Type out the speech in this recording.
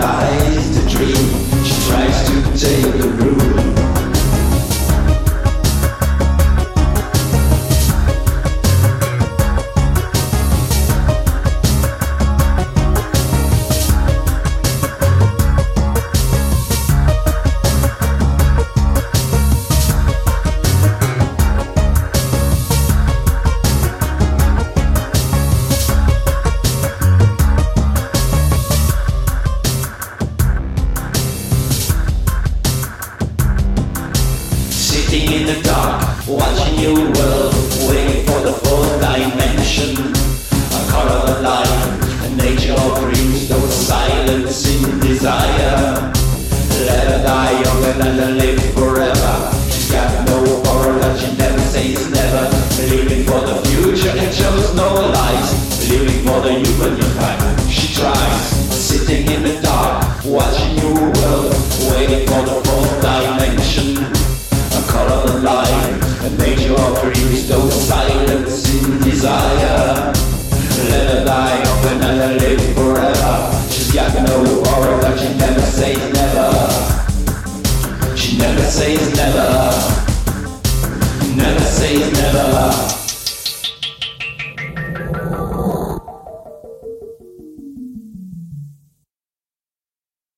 to the dream, she tries to take in the dark, watching your world, waiting for the fourth dimension. A color of life, a nature of dreams, no silence in desire. Let her die young and let her live forever. She's got no horror that she never says never. Living for the future and shows no lies. Living for the human kind, she tries. Sitting in the dark, watching your world, waiting for the dreams don't silence in desire. Let her die off and let her live forever. She's got no aura, but she never says never. She never says never. Never says never.